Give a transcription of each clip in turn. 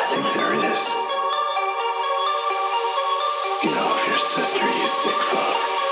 I think there is. Get off your sister, you sick fuck.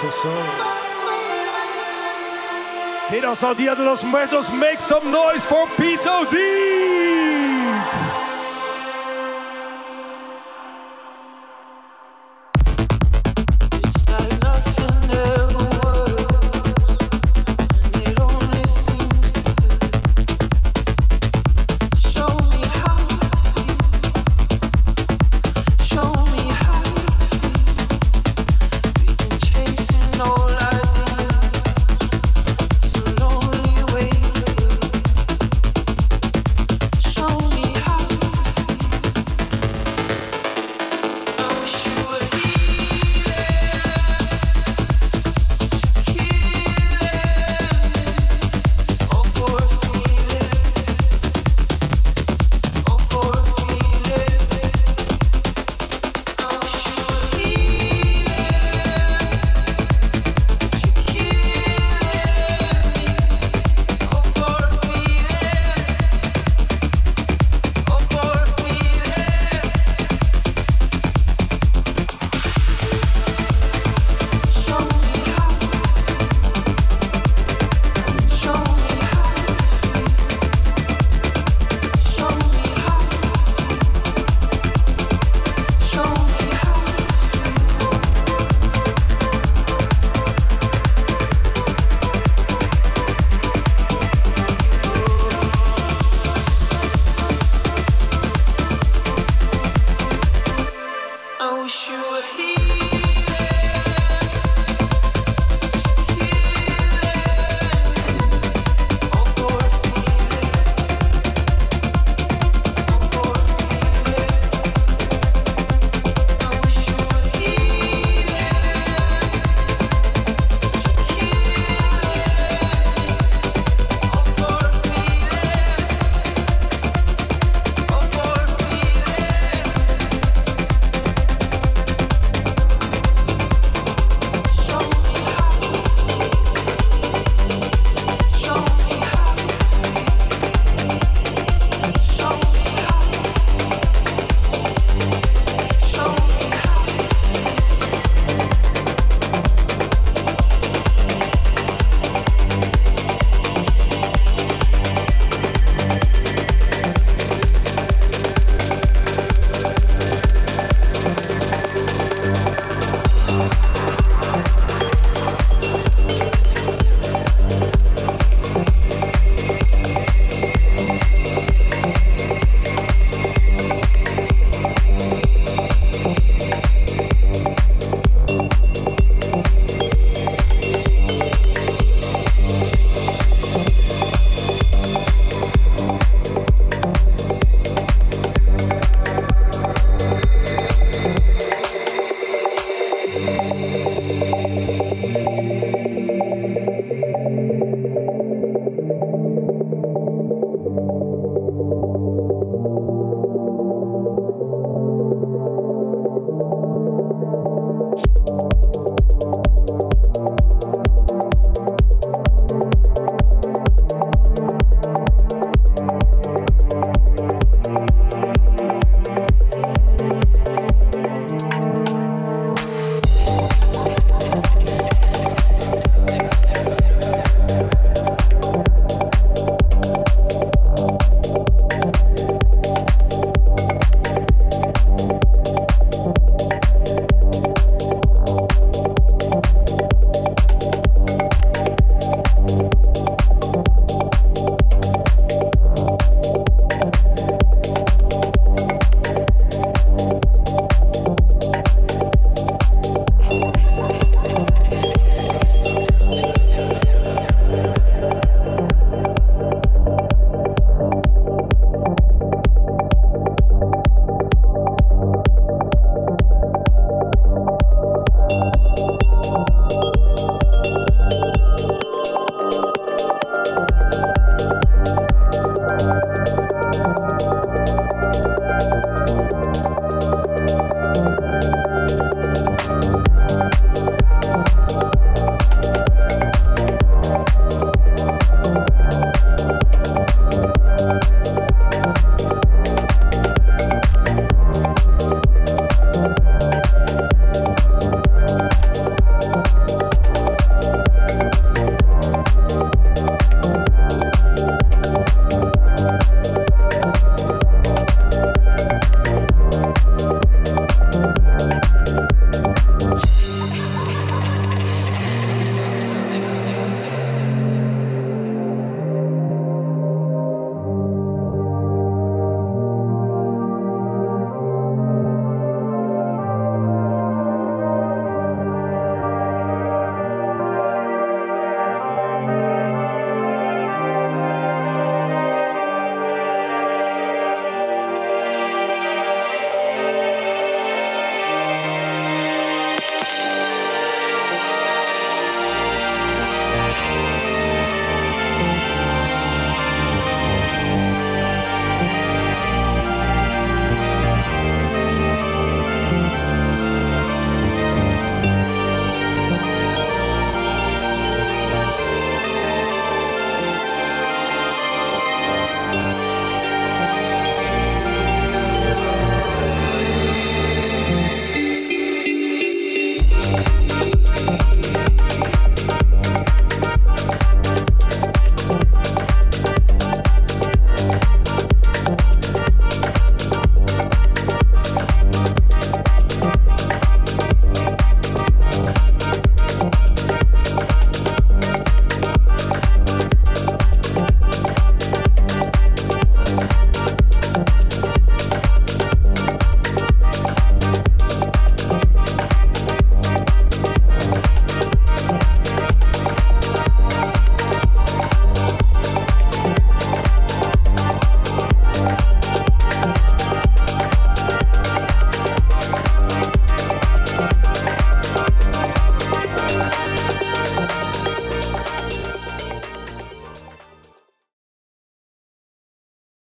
So, so, so. Tienes al Dia de los Muertos, make some noise for Pete O'Deep!